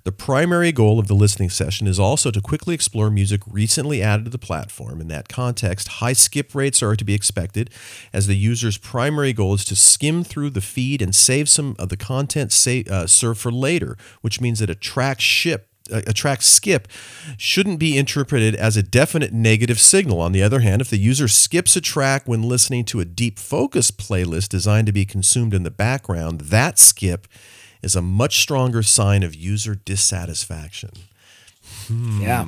the primary goal of the listening session is also to quickly explore music recently added to the platform. In that context, high skip rates are to be expected, as the user's primary goal is to skim through the feed and save some of the content sa- uh, served for later, which means that a track ship a track skip shouldn't be interpreted as a definite negative signal. On the other hand, if the user skips a track when listening to a deep focus playlist designed to be consumed in the background, that skip is a much stronger sign of user dissatisfaction. Yeah.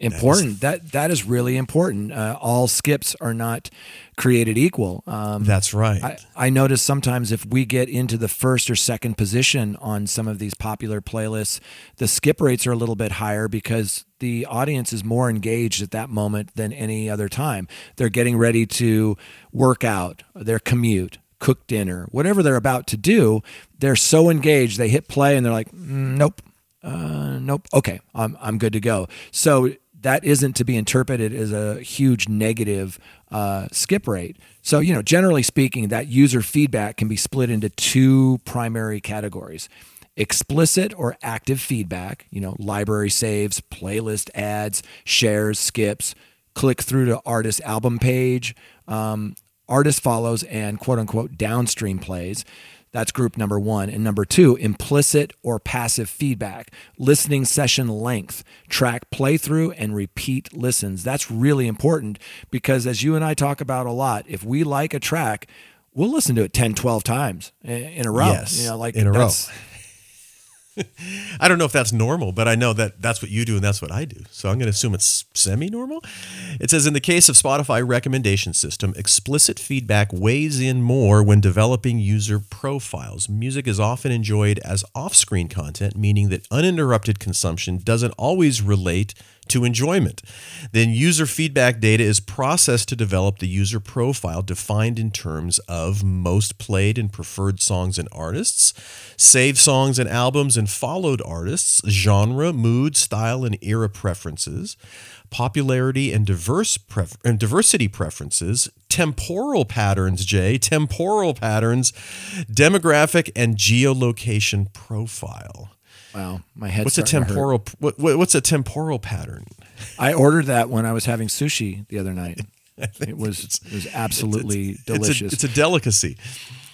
Important. That that is really important. Uh, all skips are not created equal. Um, That's right. I, I notice sometimes if we get into the first or second position on some of these popular playlists, the skip rates are a little bit higher because the audience is more engaged at that moment than any other time. They're getting ready to work out, their commute, cook dinner, whatever they're about to do. They're so engaged, they hit play and they're like, "Mm, nope, uh, nope, okay, I'm, I'm good to go. So that isn't to be interpreted as a huge negative uh, skip rate. So, you know, generally speaking, that user feedback can be split into two primary categories explicit or active feedback, you know, library saves, playlist adds, shares, skips, click through to artist album page, um, artist follows, and quote unquote downstream plays. That's group number one. And number two, implicit or passive feedback, listening session length, track playthrough, and repeat listens. That's really important because, as you and I talk about a lot, if we like a track, we'll listen to it 10, 12 times in a row. Yes, you know, like in a row. I don't know if that's normal, but I know that that's what you do and that's what I do. So I'm going to assume it's semi normal. It says in the case of Spotify recommendation system, explicit feedback weighs in more when developing user profiles. Music is often enjoyed as off screen content, meaning that uninterrupted consumption doesn't always relate to enjoyment. Then user feedback data is processed to develop the user profile defined in terms of most played and preferred songs and artists, saved songs and albums and followed artists, genre, mood, style, and era preferences, popularity and diverse pref- and diversity preferences, temporal patterns, Jay, temporal patterns, demographic and geolocation profile. Wow, my head. What's a temporal? What, what, what's a temporal pattern? I ordered that when I was having sushi the other night. It was it was absolutely delicious. It's a, it's a delicacy.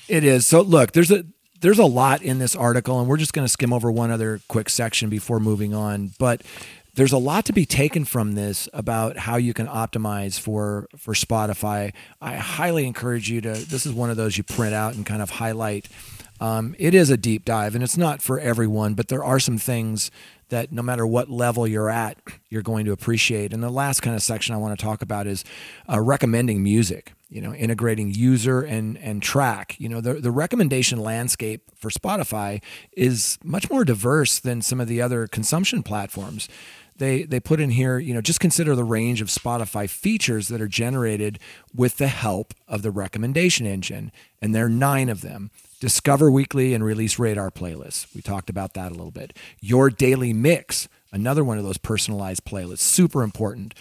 It is. So look, there's a there's a lot in this article, and we're just going to skim over one other quick section before moving on. But there's a lot to be taken from this about how you can optimize for for Spotify. I highly encourage you to. This is one of those you print out and kind of highlight. Um, it is a deep dive, and it's not for everyone, but there are some things that no matter what level you're at, you're going to appreciate. And the last kind of section I want to talk about is uh, recommending music. You know, integrating user and and track. You know, the the recommendation landscape for Spotify is much more diverse than some of the other consumption platforms. They they put in here, you know, just consider the range of Spotify features that are generated with the help of the recommendation engine, and there are nine of them. Discover Weekly and Release Radar playlists. We talked about that a little bit. Your Daily Mix, another one of those personalized playlists, super important.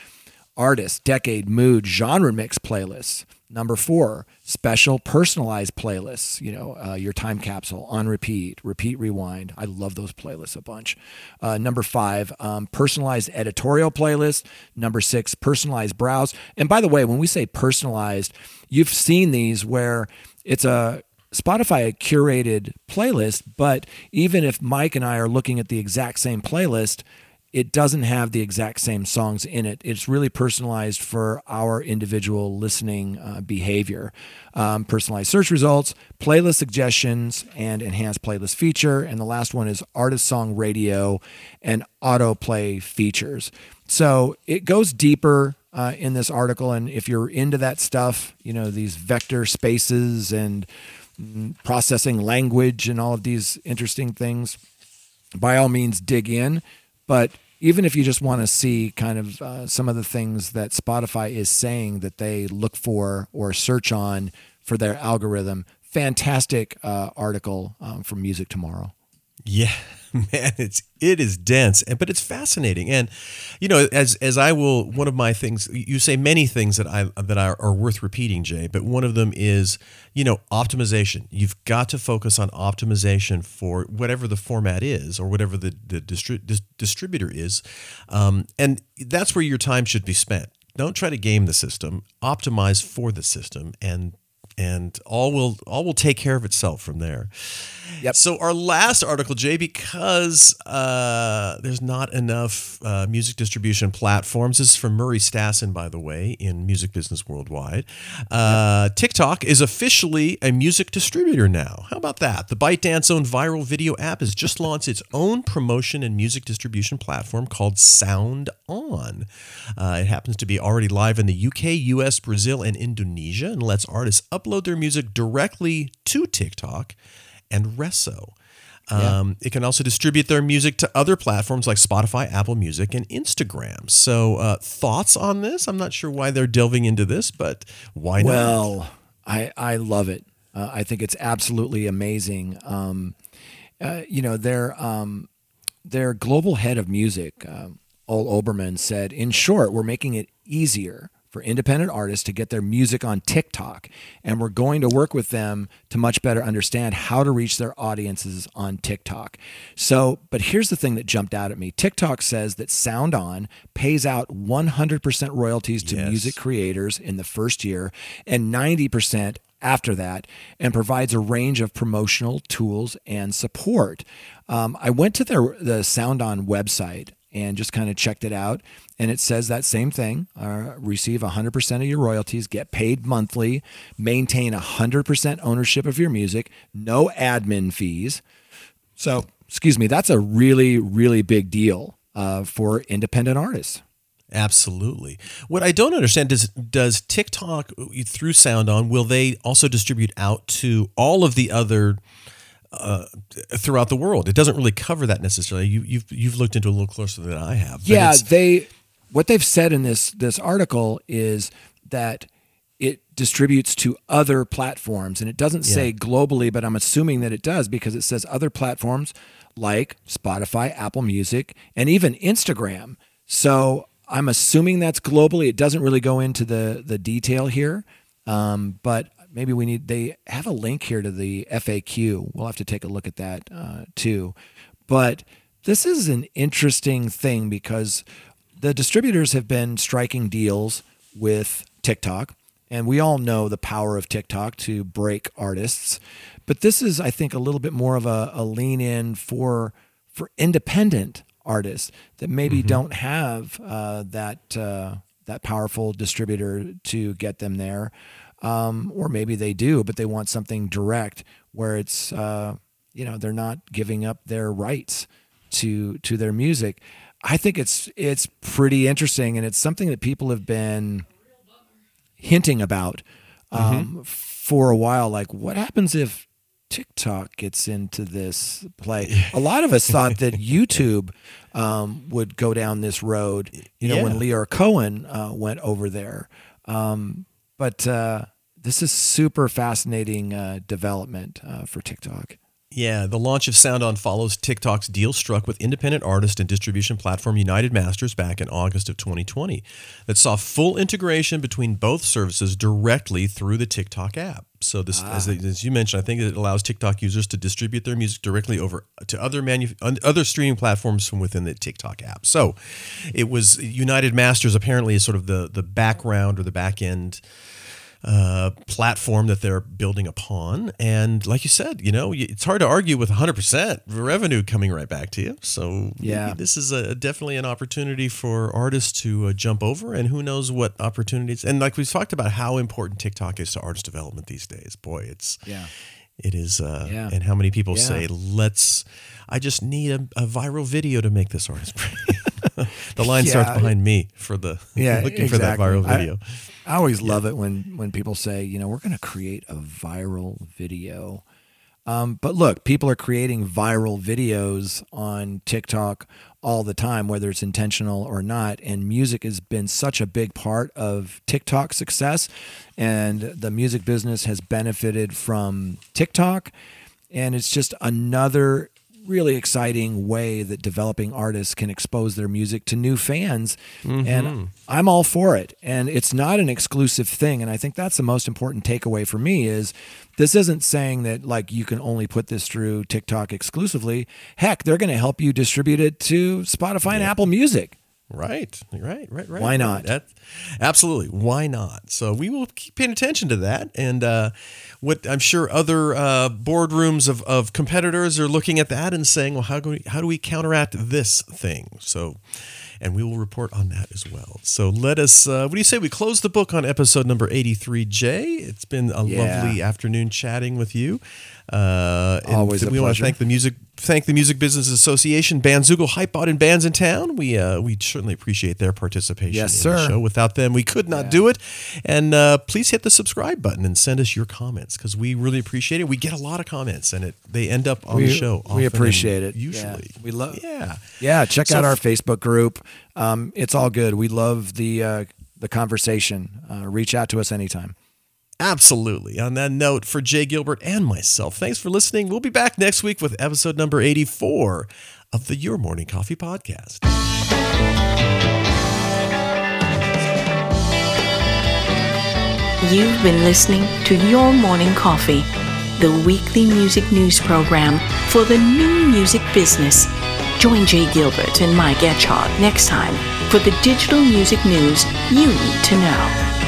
Artist, decade, mood, genre mix playlists. Number four, special personalized playlists. You know, uh, your time capsule on repeat, repeat, rewind. I love those playlists a bunch. Uh, number five, um, personalized editorial playlist. Number six, personalized browse. And by the way, when we say personalized, you've seen these where it's a Spotify a curated playlist, but even if Mike and I are looking at the exact same playlist, it doesn't have the exact same songs in it. It's really personalized for our individual listening uh, behavior. Um, personalized search results, playlist suggestions, and enhanced playlist feature. And the last one is artist song radio and autoplay features. So it goes deeper uh, in this article. And if you're into that stuff, you know, these vector spaces and processing language and all of these interesting things, by all means dig in but even if you just want to see kind of uh, some of the things that Spotify is saying that they look for or search on for their algorithm, fantastic uh, article um, from Music Tomorrow. Yeah, man, it's it is dense, but it's fascinating. And you know, as as I will, one of my things you say many things that I that are, are worth repeating, Jay. But one of them is you know optimization. You've got to focus on optimization for whatever the format is or whatever the the distri- dis- distributor is, um, and that's where your time should be spent. Don't try to game the system. Optimize for the system, and and all will all will take care of itself from there. Yep. So our last article, Jay, because uh, there's not enough uh, music distribution platforms. This is from Murray Stassen, by the way, in Music Business Worldwide. Uh, TikTok is officially a music distributor now. How about that? The ByteDance owned viral video app has just launched its own promotion and music distribution platform called Sound On. Uh, it happens to be already live in the UK, US, Brazil, and Indonesia, and lets artists upload their music directly to TikTok and Resso. Um, It can also distribute their music to other platforms like Spotify, Apple Music, and Instagram. So, uh, thoughts on this? I'm not sure why they're delving into this, but why not? Well, I I love it. Uh, I think it's absolutely amazing. Um, uh, you know, their um, their global head of music, um, Ole Obermann, said, "In short, we're making it easier." For independent artists to get their music on TikTok. And we're going to work with them to much better understand how to reach their audiences on TikTok. So, but here's the thing that jumped out at me TikTok says that Sound On pays out 100% royalties to Yes. music creators in the first year and 90% after that and provides a range of promotional tools and support. Um, I went to their the Sound On website and just kind of checked it out. And it says that same thing uh, receive 100% of your royalties get paid monthly maintain 100% ownership of your music no admin fees. So excuse me that's a really really big deal uh, for independent artists. Absolutely. What I don't understand is does TikTok through Sound On will they also distribute out to all of the other uh, throughout the world? It doesn't really cover that necessarily. You, you've you've looked into it a little closer than I have. but yeah they what they've said in this this article is that it distributes to other platforms and it doesn't say globally but i'm assuming that it does because it says other platforms like spotify apple music and even instagram so i'm assuming that's globally it doesn't really go into the the detail here um, but maybe we need they have a link here to the faq we'll have to take a look at that uh, too. But this is an interesting thing because the distributors have been striking deals with TikTok, and we all know the power of TikTok to break artists. But this is, I think, a little bit more of a, a lean in for for independent artists that maybe don't have uh, that uh, that powerful distributor to get them there, um, or maybe they do, but they want something direct where it's uh, you know they're not giving up their rights to to their music. I think it's it's pretty interesting, and it's something that people have been hinting about um, for a while. Like, what happens if TikTok gets into this play? A lot of us thought that YouTube um, would go down this road. You know, Yeah. when Lyor Cohen uh, went over there, um, but uh, this is super fascinating uh, development uh, for TikTok. Yeah, the launch of Sound On follows TikTok's deal struck with independent artist and distribution platform United Masters back in August of 2020 that saw full integration between both services directly through the TikTok app. So this, as, as you mentioned, I think it allows TikTok users to distribute their music directly over to other manu- other streaming platforms from within the TikTok app. So it was United Masters apparently is sort of the the background or the back end uh, platform that they're building upon. And like you said, you know, it's hard to argue with 100% revenue coming right back to you. So Yeah. this is a, definitely an opportunity for artists to uh, jump over and who knows what opportunities. And like we've talked about how important TikTok is to artist development these days. Boy, it's, Yeah. it is, uh, Yeah. and how many people Yeah. say, let's, I just need a, a viral video to make this artist. the line Yeah. starts behind me for the, Yeah, looking for that viral video. I always love it when when people say, you know, we're going to create a viral video. Um, but look, people are creating viral videos on TikTok all the time, whether it's intentional or not. And music has been such a big part of TikTok success. And the music business has benefited from TikTok. And it's just another really exciting way that developing artists can expose their music to new fans. And mm-hmm. I'm all for it. And it's not an exclusive thing. And I think that's the most important takeaway for me is this isn't saying that like you can only put this through TikTok exclusively. Heck, they're going to help you distribute it to Spotify and Apple Music. Right, right, right, right. Why not? That, absolutely. Why not? So we will keep paying attention to that. And uh, what I'm sure other uh, boardrooms of, of competitors are looking at that and saying, well, how do we, how do we counteract this thing? So, and we will report on that as well. So let us, uh, what do you say? We close the book on episode number 83J. It's been a Yeah. lovely afternoon chatting with you. Uh, Always we want to thank the music thank the Music Business Association, Bandzoogle, Hypebot, and Bandsintown. We uh, we certainly appreciate their participation Yes, in the sir. show. Without them, we could not do it. And uh, please hit the subscribe button and send us your comments because we really appreciate it. We get a lot of comments, and it they end up on We- the show. we appreciate it. Usually, Yeah. We love- Yeah, Yeah, check So out our Facebook group. Um, it's all good. We love the uh, the conversation. Uh, reach out to us anytime. Absolutely. On that note, for Jay Gilbert and myself, thanks for listening. We'll be back next week with episode number 84 of the Your Morning Coffee Podcast. You've been listening to Your Morning Coffee, the weekly music news program for the new music business. Join Jay Gilbert and Mike Etchart next time for the digital music news you need to know.